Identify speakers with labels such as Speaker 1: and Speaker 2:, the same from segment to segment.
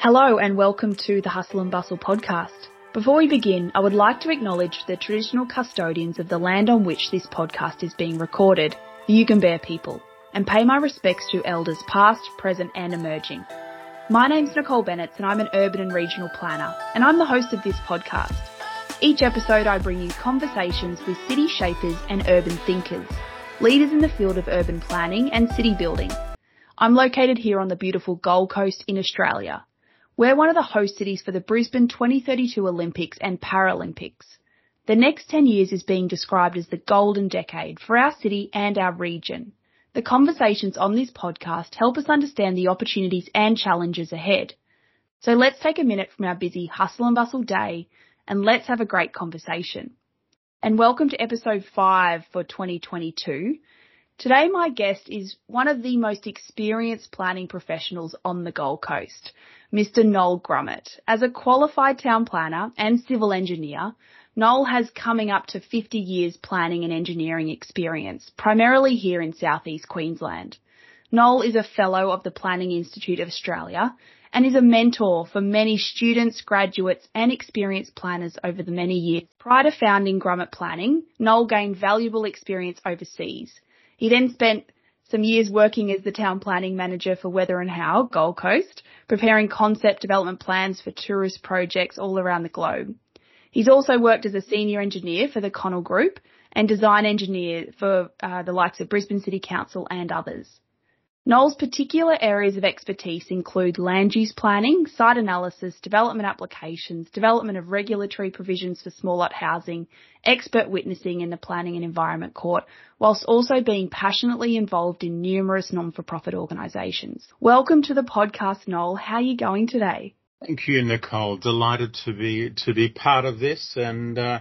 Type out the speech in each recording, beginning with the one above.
Speaker 1: Hello and welcome to the Hustle and Bustle podcast. Before we begin, I would like to acknowledge the traditional custodians of the land on which this podcast is being recorded, the Yugambeh people, and pay my respects to elders past, present and emerging. My name's Nicole Bennett and I'm an urban and regional planner, and I'm the host of this podcast. Each episode I bring you conversations with city shapers and urban thinkers, leaders in the field of urban planning and city building. I'm located here on the beautiful Gold Coast in Australia, we're one of the host cities for the Brisbane 2032 Olympics and Paralympics. The next 10 years is being described as the golden decade for our city and our region. The conversations on this podcast help us understand the opportunities and challenges ahead. So let's take a minute from our busy hustle and bustle day and let's have a great conversation. And welcome to episode 5 for 2022. Today my guest is one of the most experienced planning professionals on the Gold Coast. Mr. Noel Grummet. As a qualified town planner and civil engineer, Noel has coming up to 50 years planning and engineering experience, primarily here in southeast Queensland. Noel is a fellow of the Planning Institute of Australia and is a mentor for many students, graduates and experienced planners over the many years. Prior to founding Grummet Planning, Noel gained valuable experience overseas. He then spent some years working as the town planning manager for Weathered Howe, Gold Coast, preparing concept development plans for tourist projects all around the globe. He's also worked as a senior engineer for the Connell Group and design engineer for uh, the likes of Brisbane City Council and others. Noel's particular areas of expertise include land use planning, site analysis, development applications, development of regulatory provisions for small lot housing, expert witnessing in the Planning and Environment Court, whilst also being passionately involved in numerous non-for-profit organisations. Welcome to the podcast, Noel. How are you going today?
Speaker 2: Thank you, Nicole. Delighted to be to be part of this, and uh,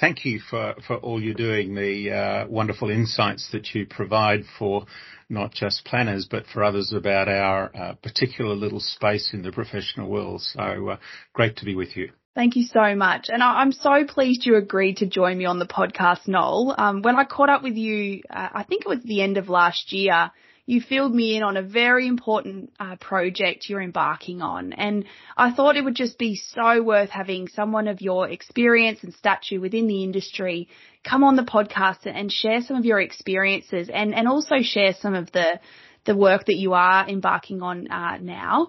Speaker 2: thank you for for all you're doing. The uh, wonderful insights that you provide for not just planners, but for others about our uh, particular little space in the professional world. So uh, great to be with you.
Speaker 1: Thank you so much. And I'm so pleased you agreed to join me on the podcast, Noel. Um, when I caught up with you, uh, I think it was the end of last year, you filled me in on a very important uh, project you're embarking on. And I thought it would just be so worth having someone of your experience and stature within the industry come on the podcast and share some of your experiences and, and also share some of the, the work that you are embarking on uh, now.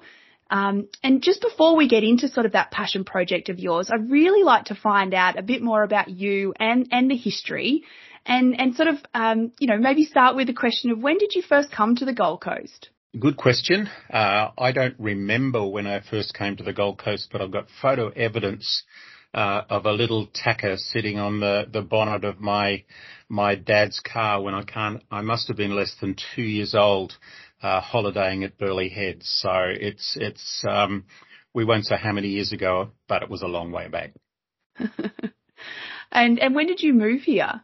Speaker 1: Um, and just before we get into sort of that passion project of yours, I'd really like to find out a bit more about you and, and the history and, and sort of, um, you know, maybe start with the question of when did you first come to the Gold Coast?
Speaker 2: Good question. Uh, I don't remember when I first came to the Gold Coast, but I've got photo evidence uh, of a little tacker sitting on the, the bonnet of my my dad's car when I can't. I must have been less than two years old, uh, holidaying at Burleigh Heads. So it's it's um, we won't say how many years ago, but it was a long way back.
Speaker 1: and and when did you move here?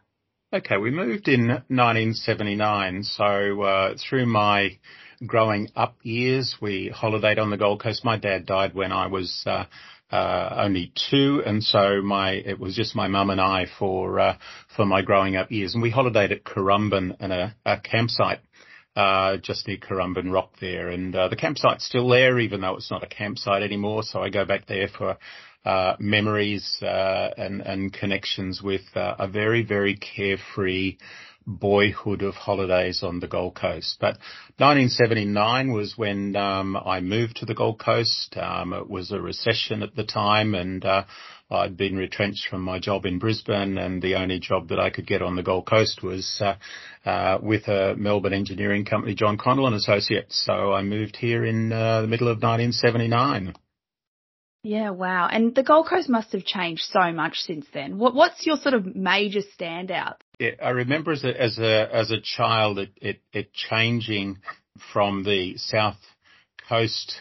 Speaker 2: Okay, we moved in 1979. So uh, through my growing up years, we holidayed on the Gold Coast. My dad died when I was uh, uh, only two, and so my it was just my mum and I for uh, for my growing up years, and we holidayed at Currumbin in a, a campsite. Uh, just near Currumbin Rock there, and uh, the campsite's still there, even though it's not a campsite anymore. So I go back there for memories uh, and, and connections with uh, a very, very carefree boyhood of holidays on the Gold Coast. But 1979 was when um, I moved to the Gold Coast. Um, it was a recession at the time, and uh, I'd been retrenched from my job in Brisbane, and the only job that I could get on the Gold Coast was uh, uh, with a Melbourne engineering company, John Connell and Associates. So I moved here in uh, the middle of 1979.
Speaker 1: Yeah, wow. And the Gold Coast must have changed so much since then. What, what's your sort of major standout?
Speaker 2: Yeah, I remember as a as a as a child it it, it changing from the South Coast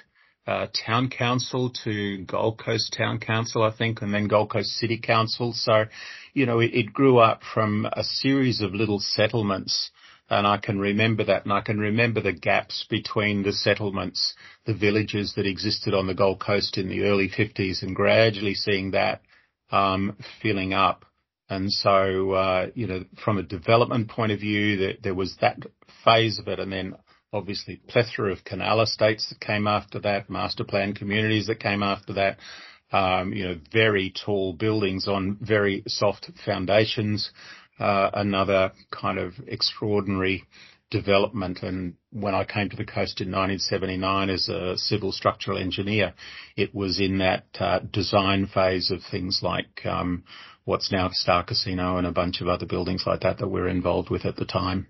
Speaker 2: uh, Town Council to Gold Coast Town Council, I think, and then Gold Coast City Council. So, you know, it, it grew up from a series of little settlements and I can remember that, and I can remember the gaps between the settlements, the villages that existed on the Gold Coast in the early 50s, and gradually seeing that um, filling up. And so, uh, you know, from a development point of view, there, there was that phase of it, and then obviously plethora of canal estates that came after that, master plan communities that came after that, um, you know, very tall buildings on very soft foundations, uh, another kind of extraordinary development. And when I came to the coast in 1979 as a civil structural engineer, it was in that uh, design phase of things like um, what's now Star Casino and a bunch of other buildings like that that we we're involved with at the time.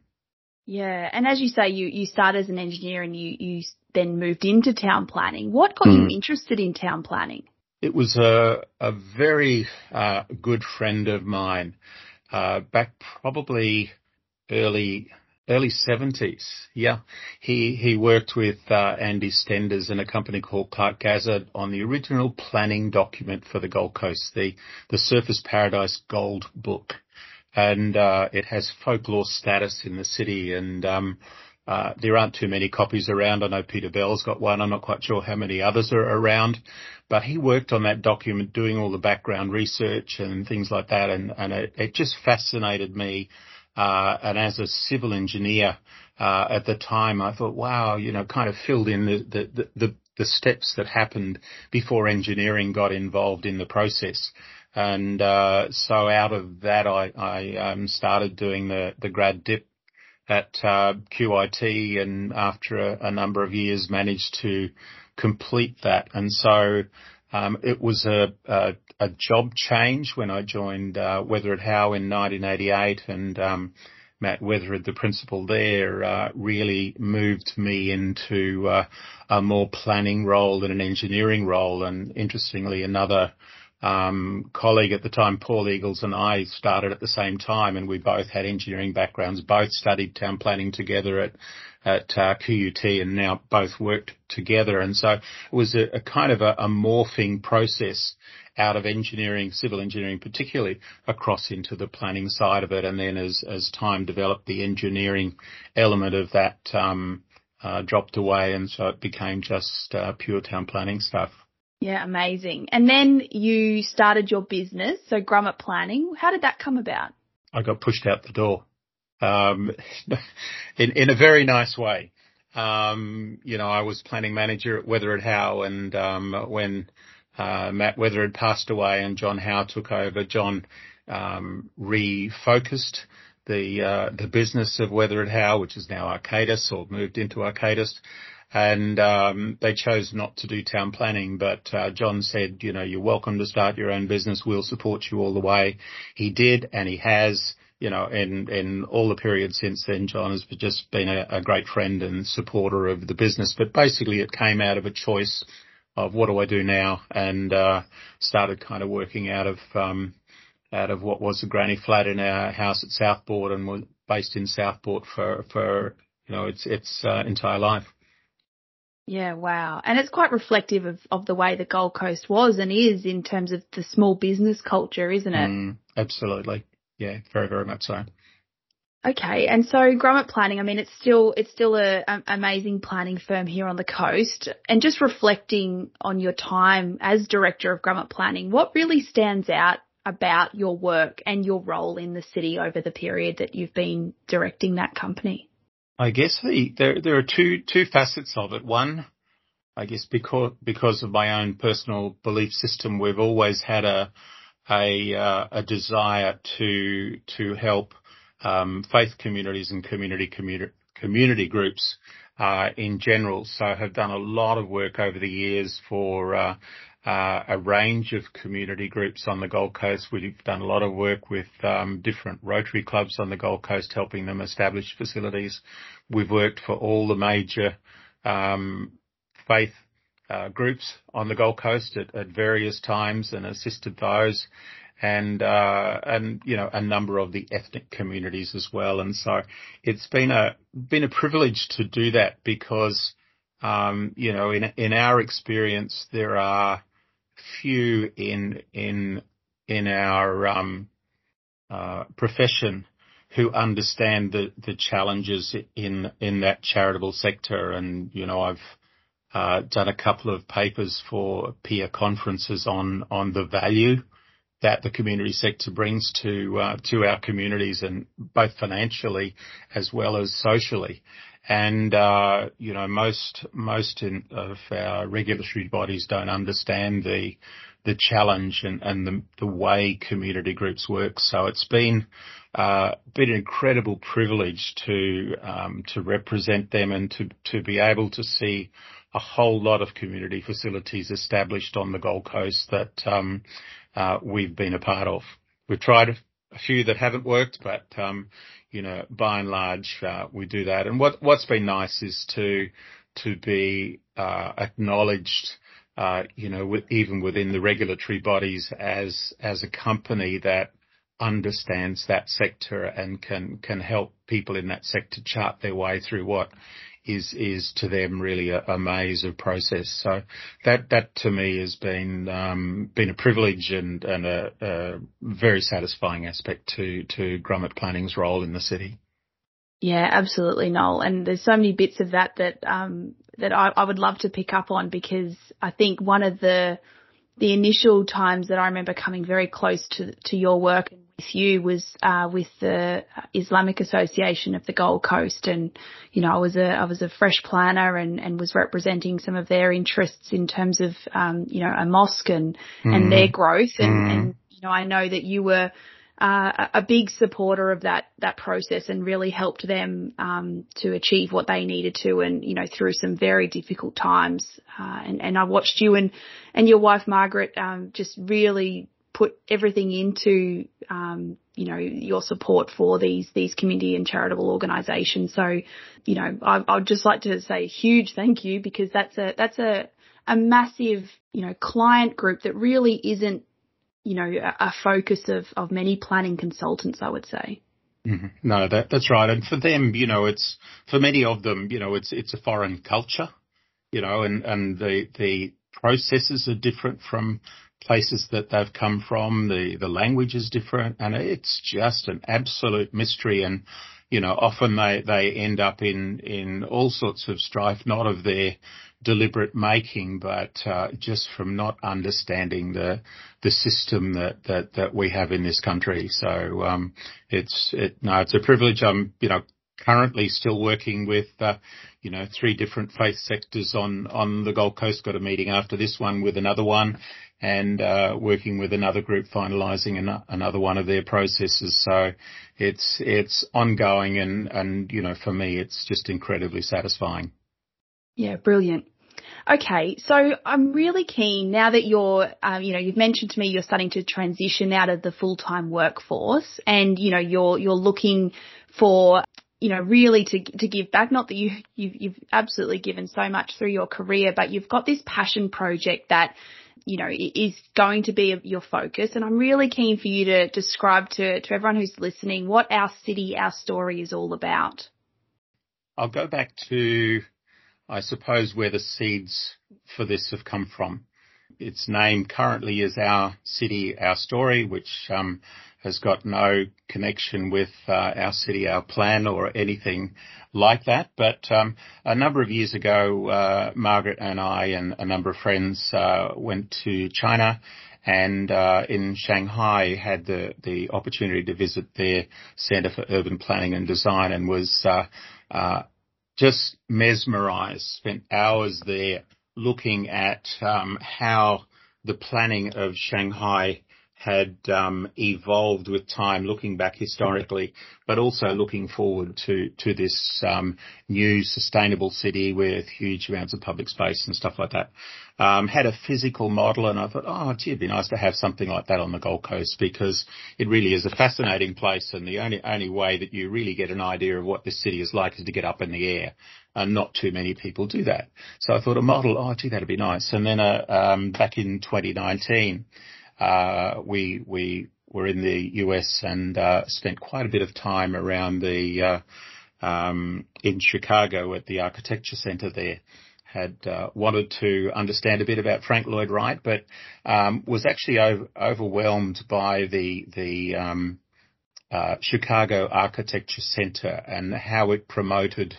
Speaker 1: Yeah, and as you say, you you started as an engineer and you you then moved into town planning. What got mm. you hmm. interested in town planning?
Speaker 2: It was a a very uh, good friend of mine uh, back probably early early seventies. Yeah, he he worked with uh, Andy Stenders and a company called Clarke Gazzard on the original planning document for the Gold Coast, the the Surfers Paradise Gold Book and uh, it has folklore status in the city. And um, uh, there aren't too many copies around. I know Peter Bell's got one. I'm not quite sure how many others are around, but he worked on that document, doing all the background research and things like that, and, and it, it just fascinated me. Uh, and as a civil engineer uh, at the time, I thought, wow, you know, kind of filled in the, the, the, the steps that happened before engineering got involved in the process. And uh, so out of that, I, I um, started doing the, the grad dip at uh, QIT, and after a, a, number of years, managed to complete that. And so um, it was a, a, a, job change when I joined uh, Weathered Howe in 1988, and um, Matt Weathered, the principal there, uh, really moved me into uh, a more planning role than an engineering role. And interestingly, another um, colleague at the time, Paul Eagles, and I started at the same time, and we both had engineering backgrounds, both studied town planning together at at uh, QUT, and now both worked together. And so it was a, a kind of a, a, morphing process out of engineering, civil engineering particularly, across into the planning side of it. And then as as time developed, the engineering element of that um, uh, dropped away, and so it became just uh, pure town planning stuff.
Speaker 1: Yeah, amazing. And then you started your business, so Grummet Planning. How did that come about?
Speaker 2: I got pushed out the door, um, in in a very nice way. Um, you know, I was planning manager at Weathered Howe, and um, when uh, Matt Weathered passed away and John Howe took over, John um, refocused the uh, the business of Weathered Howe, which is now Arcadis or moved into Arcadis and um, they chose not to do town planning. But uh, John said, you know, you're welcome to start your own business. We'll support you all the way. He did, and he has. You know, in in all the periods since then, John has just been a, a great friend and supporter of the business. But basically, it came out of a choice of what do I do now, and uh, started kind of working out of um, out of what was a granny flat in our house at Southport, and was based in Southport for for you know its its uh, entire life.
Speaker 1: Yeah, wow. And it's quite reflective of, of the way the Gold Coast was and is in terms of the small business culture, isn't it? Mm,
Speaker 2: absolutely. Yeah, very, very much so.
Speaker 1: Okay, and so Grummet Planning, I mean, it's still it's still a, a, amazing planning firm here on the coast. And just reflecting on your time as director of Grummet Planning, what really stands out about your work and your role in the city over the period that you've been directing that company?
Speaker 2: I guess the, there there are two two facets of it. One, I guess because because of my own personal belief system, we've always had a a uh, a desire to to help um, faith communities and community community community groups uh, in general. So have done a lot of work over the years for uh, a range of community groups on the Gold Coast. We've done a lot of work with um, different Rotary clubs on the Gold Coast, helping them establish facilities. We've worked for all the major um, faith uh, groups on the Gold Coast at, at, various times and assisted those. And uh, and you know a number of the ethnic communities as well, and so it's been a been a privilege to do that because um, you know in in our experience there are few in in in our um, uh, profession who understand the the challenges in in that charitable sector. And you know, I've uh, done a couple of papers for peer conferences on on the value that the community sector brings to uh, to our communities, and both financially as well as socially. And, uh, you know, most, of our regulatory bodies don't understand the, the challenge and, the, way community groups work. So it's been, uh, been an incredible privilege to, um, to represent them and to, to be able to see a whole lot of community facilities established on the Gold Coast that, um, uh, we've been a part of. We've tried a few that haven't worked, but, um, you know, by and large, uh, we do that. And what, what's been nice is to, to be, uh, acknowledged, uh, you know, with, even within the regulatory bodies as, as a company that understands that sector and can, can help people in that sector chart their way through what is is to them really a, a maze of process. So that that to me has been um, been a privilege and and a, a very satisfying aspect to to Grummet Planning's role in the city.
Speaker 1: Yeah, absolutely, Noel. And there's so many bits of that that um, that I, I would love to pick up on because I think one of the the initial times that I remember coming very close to to your work and with you was uh, with the Islamic Association of the Gold Coast, and you know I was a I was a fresh planner and and was representing some of their interests in terms of um, you know a mosque and mm. and their growth, and, mm. and you know I know that you were. Uh, a big supporter of that that process and really helped them um, to achieve what they needed to, and you know through some very difficult times. Uh, and and I watched you and and your wife Margaret um, just really put everything into um, you know your support for these these community and charitable organisations. So, you know, I, I'd just like to say a huge thank you because that's a that's a a massive you know client group that really isn't you know a, focus of of many planning consultants. I would say.
Speaker 2: Mm-hmm. No, that, that's right. And for them, you know, it's for many of them, you know, it's it's a foreign culture, you know, and and the the processes are different from places that they've come from. The, the language is different and it's just an absolute mystery. And, you know, often they, they end up in, in all sorts of strife, not of their deliberate making, but, uh, just from not understanding the, the system that, that, that we have in this country. So, um, it's, it, no, it's a privilege. I'm, you know, currently still working with, uh, you know, three different faith sectors on, on the Gold Coast. Got a meeting after this one with another one and uh, working with another group finalizing an, another one of their processes. So it's it's ongoing, and and you know for me it's just incredibly satisfying.
Speaker 1: Yeah, brilliant. Okay, so I'm really keen now that you're, um, you know, you've mentioned to me you're starting to transition out of the full-time workforce, and you know you're you're looking for you know, really to to give back. Not that you you've, you've absolutely given so much through your career, but you've got this passion project that you know, is going to be your focus. And I'm really keen for you to describe to, to everyone who's listening what our city, our story is all about.
Speaker 2: I'll go back to, I suppose, where the seeds for this have come from. Its name currently is Our City, Our Story, which um, has got no connection with uh, our city, our plan, or anything like that. But um, a number of years ago, uh, Margaret and I and a number of friends uh, went to China and uh, in Shanghai had the the opportunity to visit their Center for Urban Planning and Design and was uh, uh, just mesmerized. Spent hours there looking at um, how the planning of Shanghai had um, evolved with time, looking back historically, but also looking forward to to this um, new sustainable city with huge amounts of public space and stuff like that. Um, had a physical model, and I thought, oh, gee, it'd be nice to have something like that on the Gold Coast because it really is a fascinating place, and the only only way that you really get an idea of what this city is like is to get up in the air and not too many people do that. So I thought a model, oh gee, that'd be nice. And then uh, um, back in 2019, uh, we we were in the US and uh, spent quite a bit of time around the uh, um, in Chicago at the Architecture Center there. Had uh, wanted to understand a bit about Frank Lloyd Wright, but um, was actually over, overwhelmed by the the um, uh, Chicago Architecture Center and how it promoted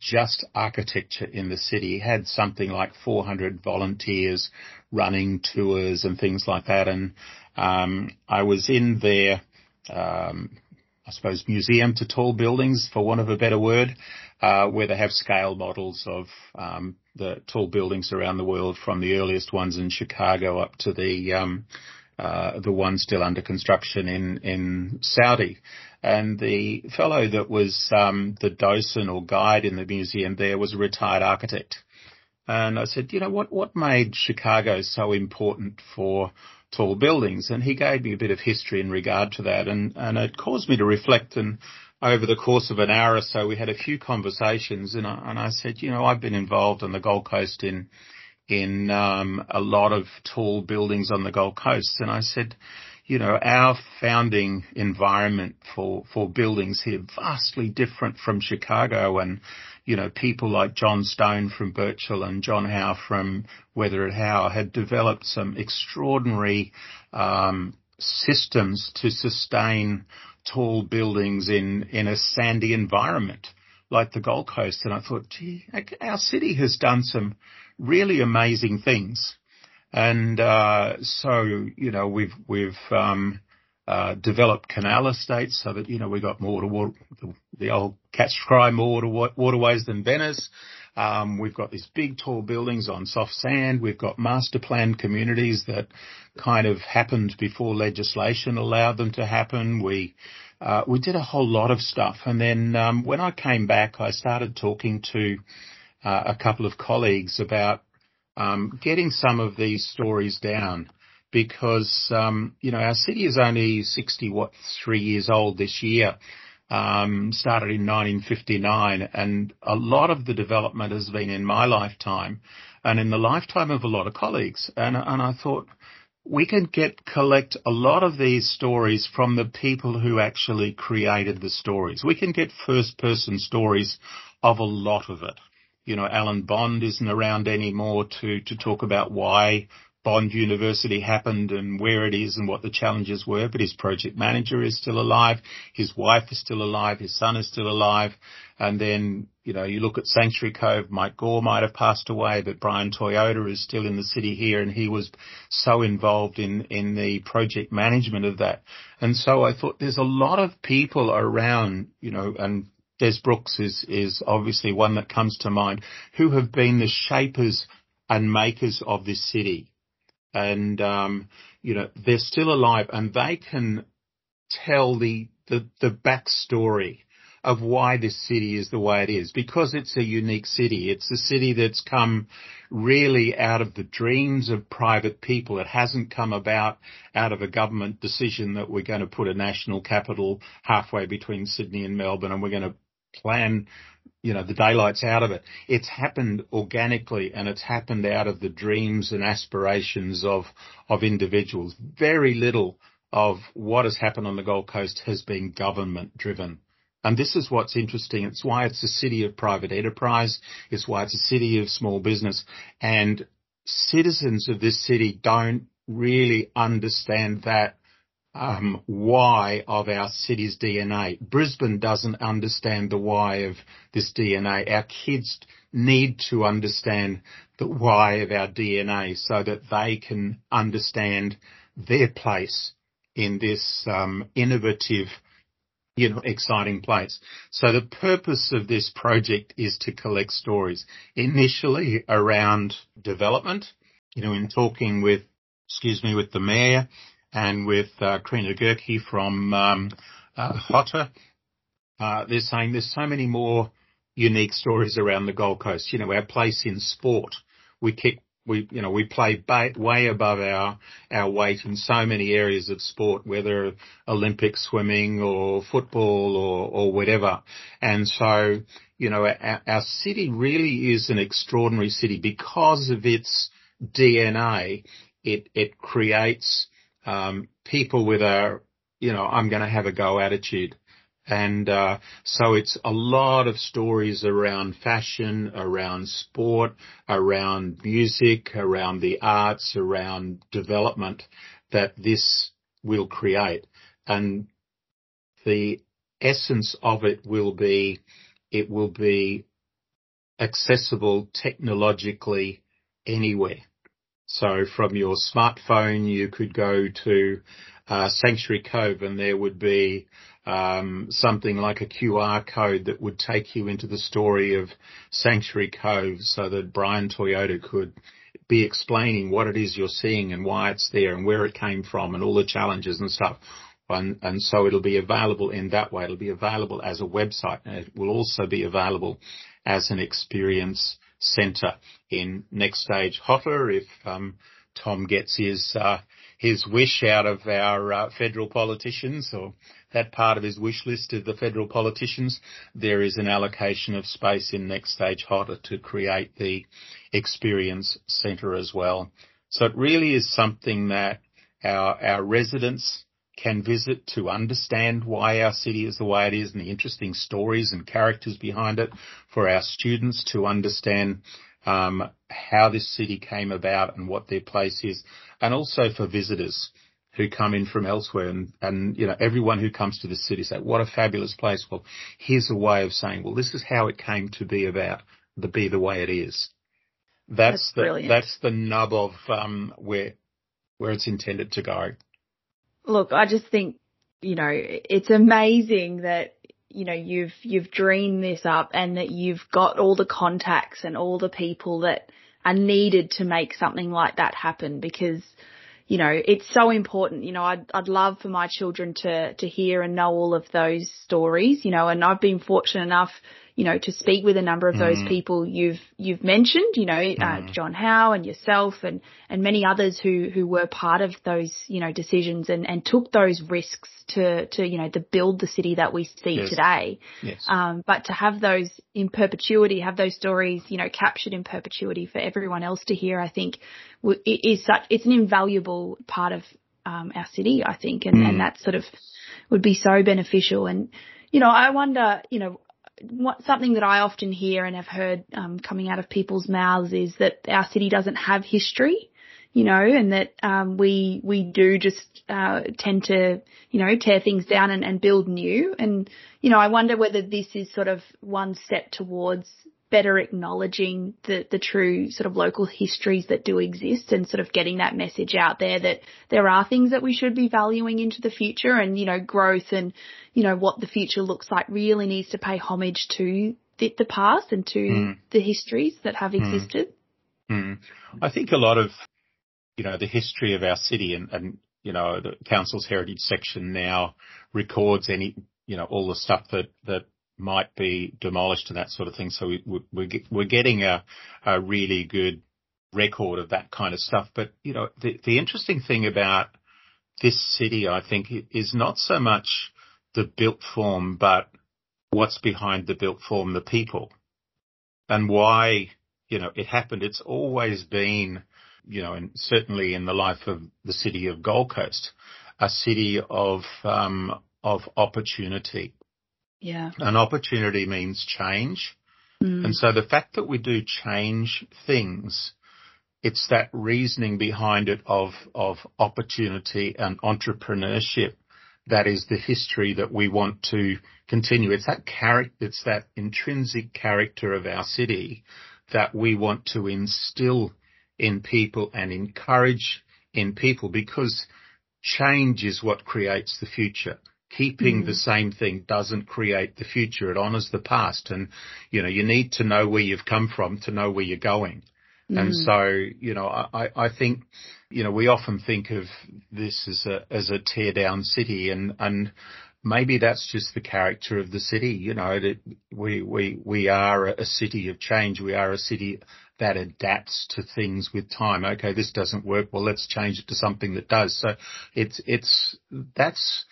Speaker 2: just architecture in the city. had something like 400 volunteers running tours and things like that. And um, I was in their, um, I suppose, museum to tall buildings, for want of a better word, uh, where they have scale models of um, the tall buildings around the world, from the earliest ones in Chicago up to the um, uh, the one still under construction in in Saudi. And the fellow that was um, the docent or guide in the museum there was a retired architect. And I said, you know, what what made Chicago so important for tall buildings. And he gave me a bit of history in regard to that and, and it caused me to reflect and over the course of an hour or so we had a few conversations and I, and I said, you know, I've been involved on the Gold Coast in, in, um, a lot of tall buildings on the Gold Coast. And I said, you know, our founding environment for, for buildings here vastly different from Chicago and, you know, people like John Stone from Birchall and John Howe from Weathered Howe had developed some extraordinary um, systems to sustain tall buildings in, in a sandy environment like the Gold Coast. And I thought, gee, our city has done some really amazing things. And uh, so, you know, we've we've um, uh, developed canal estates so that, you know, we got more water, the old catch cry more water, waterways than Venice. Um, we've got these big tall buildings on soft sand. We've got master planned communities that kind of happened before legislation allowed them to happen. We, uh, we did a whole lot of stuff. And then, um, when I came back, I started talking to, uh, a couple of colleagues about, um, getting some of these stories down because, um, you know, our city is only 63 years old this year. Um, started in 1959 and a lot of the development has been in my lifetime and in the lifetime of a lot of colleagues. And, and I thought we can get, collect a lot of these stories from the people who actually created the stories. We can get first person stories of a lot of it. You know, Alan Bond isn't around anymore to, to talk about why Bond University happened and where it is and what the challenges were, but his project manager is still alive. His wife is still alive. His son is still alive. And then, you know, you look at Sanctuary Cove, Mike Gore might have passed away, but Brian Toyota is still in the city here and he was so involved in, in the project management of that. And so I thought there's a lot of people around, you know, and Des Brooks is, is obviously one that comes to mind who have been the shapers and makers of this city and um, you know they're still alive, and they can tell the the, the backstory of why this city is the way it is because it's a unique city. It's a city that's come really out of the dreams of private people. It hasn't come about out of a government decision that we're going to put a national capital halfway between Sydney and Melbourne and we're going to plan you know, the daylights out of it. It's happened organically and it's happened out of the dreams and aspirations of, of individuals. Very little of what has happened on the Gold Coast has been government driven. And this is what's interesting. It's why it's a city of private enterprise. It's why it's a city of small business and citizens of this city don't really understand that um, why of our city's DNA. Brisbane doesn't understand the why of this DNA. Our kids need to understand the why of our DNA so that they can understand their place in this um, innovative, you know, exciting place. So the purpose of this project is to collect stories initially around development, you know, in talking with, excuse me, with the mayor and with uh, Criena Gehrke from um, uh, HOTA, uh, they're saying there's so many more unique stories around the Gold Coast. You know, our place in sport, we kick, we, you know, we play way above our, our weight in so many areas of sport, whether Olympic swimming or football or, or whatever. And so, you know, our, our city really is an extraordinary city because of its DNA. It, it creates um, people with a, you know, I'm going to have a go attitude. And uh, so it's a lot of stories around fashion, around sport, around music, around the arts, around development that this will create. And the essence of it will be, it will be accessible technologically anywhere. So from your smartphone, you could go to uh, Sanctuary Cove and there would be um, something like a QR code that would take you into the story of Sanctuary Cove so that Brian Toyota could be explaining what it is you're seeing and why it's there and where it came from and all the challenges and stuff. And, and so it'll be available in that way. It'll be available as a website and it will also be available as an experience center in next stage HOTA if um, Tom gets his uh, his wish out of our uh, federal politicians or that part of his wish list of the federal politicians, there is an allocation of space in Next Stage HOTA to create the experience centre as well. So it really is something that our, our residents can visit to understand why our city is the way it is and the interesting stories and characters behind it for our students to understand um, how this city came about and what their place is, and also for visitors who come in from elsewhere and, and, you know, everyone who comes to the city say, what a fabulous place. Well, here's a way of saying, well, this is how it came to be about the be the way it is. That's, that's the, brilliant. that's the nub of, um, where, where it's intended to go.
Speaker 1: Look, I just think, you know, it's amazing that you know you've you've dreamed this up and that you've got all the contacts and all the people that are needed to make something like that happen because you know it's so important. You know I'd I'd love for my children to to hear and know all of those stories you know and I've been fortunate enough you know, to speak with a number of those mm. people you've you've mentioned, you know, uh, mm. uh, John Howe and yourself and and many others who who were part of those you know decisions and and took those risks to to you know to build the city that we see yes. today. Yes. Um, but to have those in perpetuity, have those stories, you know, captured in perpetuity for everyone else to hear, I think is such it's an invaluable part of um, our city, I think, and, mm. and that sort of would be so beneficial. And you know, I wonder, you know, what, something that I often hear and have heard um, coming out of people's mouths is that our city doesn't have history, you know, and that um, we we do just uh, tend to, you know, tear things down and, and build new. And you know, I wonder whether this is sort of one step towards better acknowledging the, the true sort of local histories that do exist and sort of getting that message out there that there are things that we should be valuing into the future and, you know, growth and, you know, what the future looks like really needs to pay homage to the, the past and to mm. the histories that have hmm. existed.
Speaker 2: Mm. I think a lot of, you know, the history of our city and, and, you know, the council's heritage section now records any, you know, all the stuff that, that might be demolished and that sort of thing. So we, we're, we're getting a, a really good record of that kind of stuff. But, you know, the, the interesting thing about this city, I think, is not so much the built form, but what's behind the built form, the people and why, you know, it happened. It's always been, you know, and certainly in the life of the city of Gold Coast, a city of, um, of opportunity
Speaker 1: yeah.
Speaker 2: An opportunity means change. Mm. And so the fact that we do change things, it's that reasoning behind it of, of opportunity and entrepreneurship that is the history that we want to continue. It's that character, it's that intrinsic character of our city that we want to instill in people and encourage in people because change is what creates the future keeping mm. the same thing doesn't create the future. It honors the past. And, you know, you need to know where you've come from to know where you're going. Mm. And so, you know, I, I think, you know, we often think of this as a, as a tear down city and, and maybe that's just the character of the city. You know, that we, we, we are a city of change. We are a city that adapts to things with time. Okay, this doesn't work. Well, let's change it to something that does. So it's, it's, that's,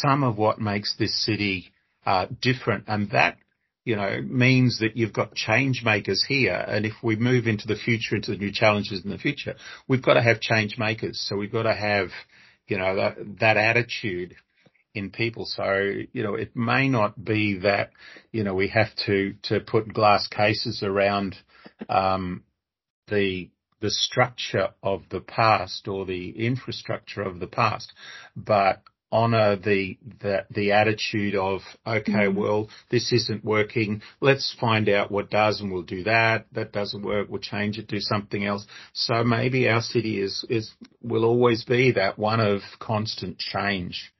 Speaker 2: some of what makes this city uh, different, and that you know means that you've got change makers here. And if we move into the future, into the new challenges in the future, we've got to have change makers. So we've got to have you know that, that attitude in people. So, you know, it may not be that, you know, we have to, to put glass cases around, um, the, the structure of the past or the infrastructure of the past, but honor the, the, the attitude of, okay, mm. well, this isn't working. Let's find out what does and we'll do that. That doesn't work. We'll change it, do something else. So maybe our city is, is, will always be that one of constant change.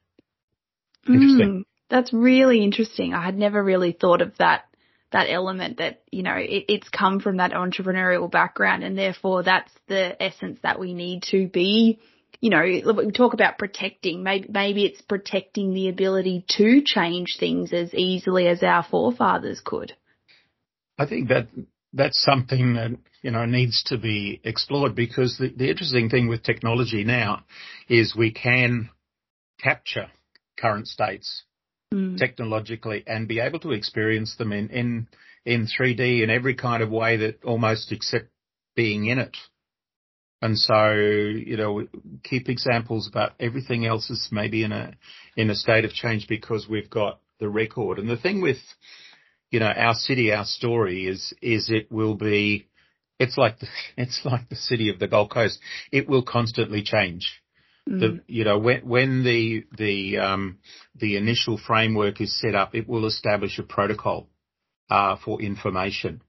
Speaker 1: Interesting. Mm. That's really interesting. I had never really thought of that that element that you know it, it's come from that entrepreneurial background and therefore that's the essence that we need to be you know we talk about protecting maybe maybe it's protecting the ability to change things as easily as our forefathers could
Speaker 2: i think that that's something that you know needs to be explored because the, the interesting thing with technology now is we can capture current states mm. technologically and be able to experience them in, in, in 3D in every kind of way that almost except being in it. And so, you know, keep examples about everything else is maybe in a, in a state of change because we've got the record. And the thing with, you know, our city, our story is, is it will be, it's like the, it's like the city of the Gold Coast. It will constantly change. Mm. The, you know, when, when the, the, um, the initial framework is set up, it will establish a protocol, uh, for information.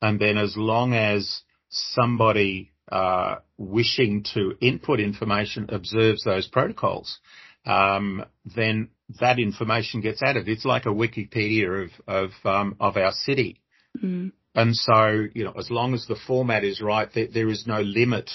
Speaker 2: And then as long as somebody, uh, wishing to input information observes those protocols, um, then that information gets added. It's like a Wikipedia of, of, um, of our city. Mm. And so, you know, as long as the format is right, there, there is no limit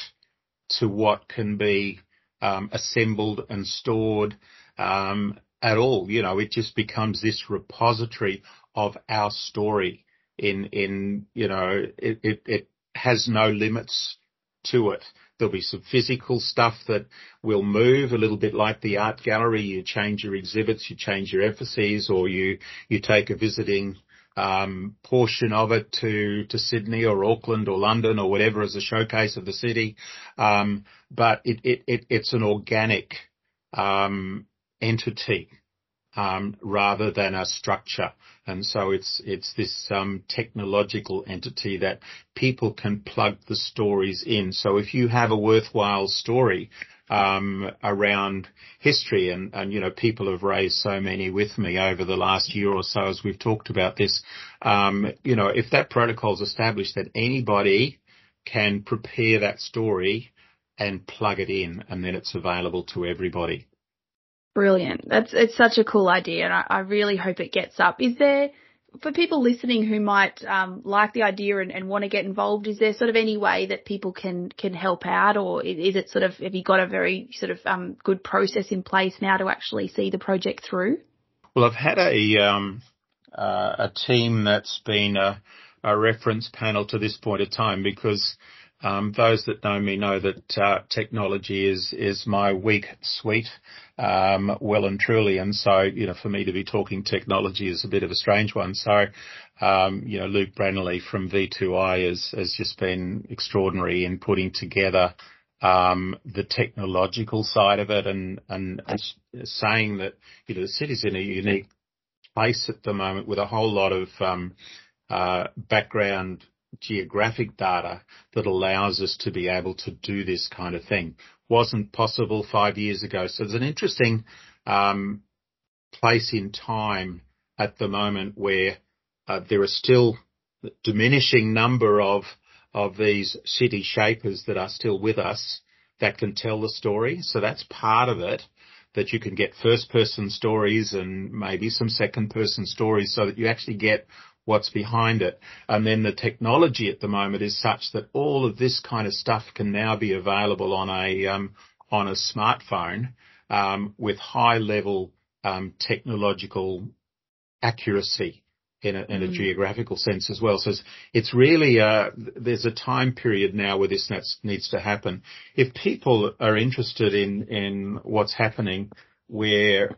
Speaker 2: to what can be um, assembled and stored um, at all. You know, it just becomes this repository of our story. In in you know, it, it, it has no limits to it. There'll be some physical stuff that will move a little bit like the art gallery. You change your exhibits, you change your emphases, or you you take a visiting um, portion of it to to Sydney or Auckland or London or whatever as a showcase of the city. Um, but it, it, it, it's an organic um, entity um, rather than a structure. And so it's it's this um, technological entity that people can plug the stories in. So if you have a worthwhile story um, around history, and, and you know people have raised so many with me over the last year or so as we've talked about this. Um, you know, if that protocol is established, that anybody can prepare that story and plug it in, and then it's available to everybody.
Speaker 1: Brilliant. That's it's such a cool idea, and I, I really hope it gets up. Is there for people listening who might um, like the idea and, and, want to get involved, is there sort of any way that people can can help out, or is it sort of have you got a very sort of um, good process in place now to actually see the project through?
Speaker 2: Well, I've had a um, uh, a team that's been a, a reference panel to this point of time because um, those that know me know that uh, technology is is my weak suite, um, well and truly. And so, you know, for me to be talking technology is a bit of a strange one. So, um, you know, Luke Brannelly from V2I has has just been extraordinary in putting together um, the technological side of it and, and and saying that you know the city's in a unique place at the moment with a whole lot of um, uh, background geographic data that allows us to be able to do this kind of thing. Wasn't possible five years ago. So there's an interesting um, place in time at the moment where uh, there are still diminishing number of of these city shapers that are still with us that can tell the story. So that's part of it that you can get first person stories and maybe some second person stories so that you actually get what's behind it. And then the technology at the moment is such that all of this kind of stuff can now be available on a um, on a smartphone um, with high level um, technological accuracy in a, in a mm. geographical sense as well. So it's, it's really uh, there's a time period now where this needs to happen. If people are interested in in what's happening, we're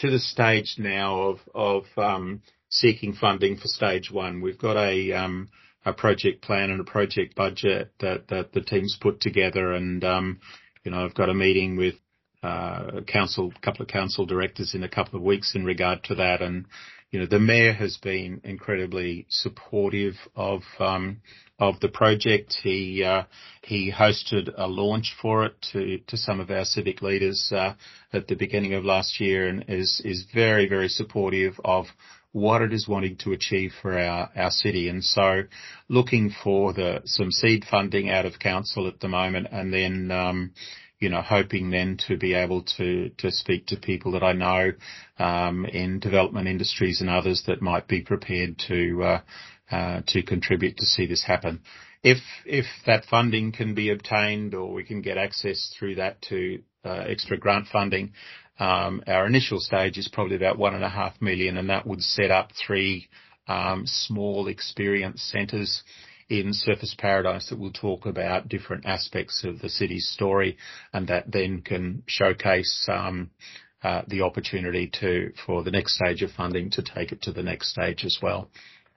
Speaker 2: to the stage now of of um, seeking funding for stage one. We've got a um, a project plan and a project budget that that the team's put together, and um, you know I've got a meeting with uh, council, a couple of council directors in a couple of weeks in regard to that, and you know the mayor has been incredibly supportive of um, of the project. He uh, he hosted a launch for it to to some of our civic leaders uh, at the beginning of last year, and is is very very supportive of what it is wanting to achieve for our, our city. And so looking for the, some seed funding out of council at the moment and then, um, you know, hoping then to be able to, to speak to people that I know, um, in development industries and others that might be prepared to, uh, uh, to contribute to see this happen. If, if that funding can be obtained or we can get access through that to, uh, extra grant funding, our initial stage is probably about one and a half million and that would set up three, um, small experience centres in Surfers Paradise that will talk about different aspects of the city's story and that then can showcase um, uh, the opportunity to for the next stage of funding to take it to the next stage as well.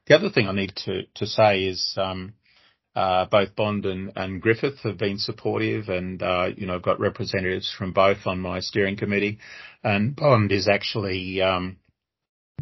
Speaker 2: The other thing I need to, to say is um, uh, both Bond and, Griffith have been supportive and, uh, you know, I've got representatives from both on my steering committee and Bond is actually um,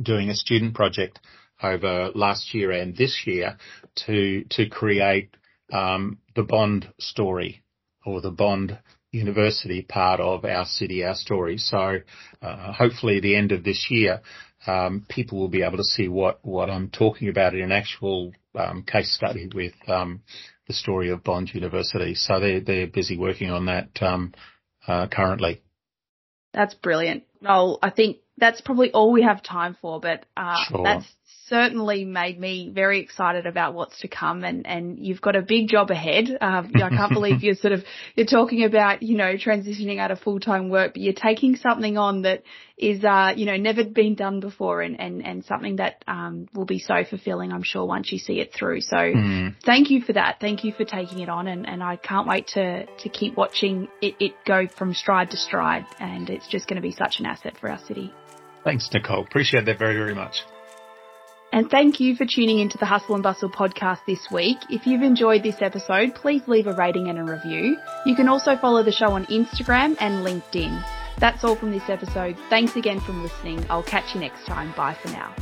Speaker 2: doing a student project over last year and this year to to create um, the Bond story or the Bond University part of our city, our story. So uh, hopefully, at the end of this year, um, people will be able to see what what I'm talking about in an actual um, case study with um, the story of Bond University. So they're they're busy working on that um, uh, currently.
Speaker 1: That's brilliant. Noel, I think that's probably all we have time for, but uh, sure. that's certainly made me very excited about what's to come and, and you've got a big job ahead. Um, I can't believe you're sort of, you're talking about, you know, transitioning out of full-time work, but you're taking something on that is, uh, you know, never been done before and, and, and something that, um, will be so fulfilling, I'm sure, once you see it through. So mm. thank you for that. Thank you for taking it on and, and I can't wait to, to keep watching it, it go from stride to stride and it's just going to be such an asset for our city.
Speaker 2: Thanks, Nicole. Appreciate that very, very much.
Speaker 1: And thank you for tuning into the Hustle and Bustle podcast this week. If you've enjoyed this episode, please leave a rating and a review. You can also follow the show on Instagram and LinkedIn. That's all from this episode. Thanks again for listening. I'll catch you next time. Bye for now.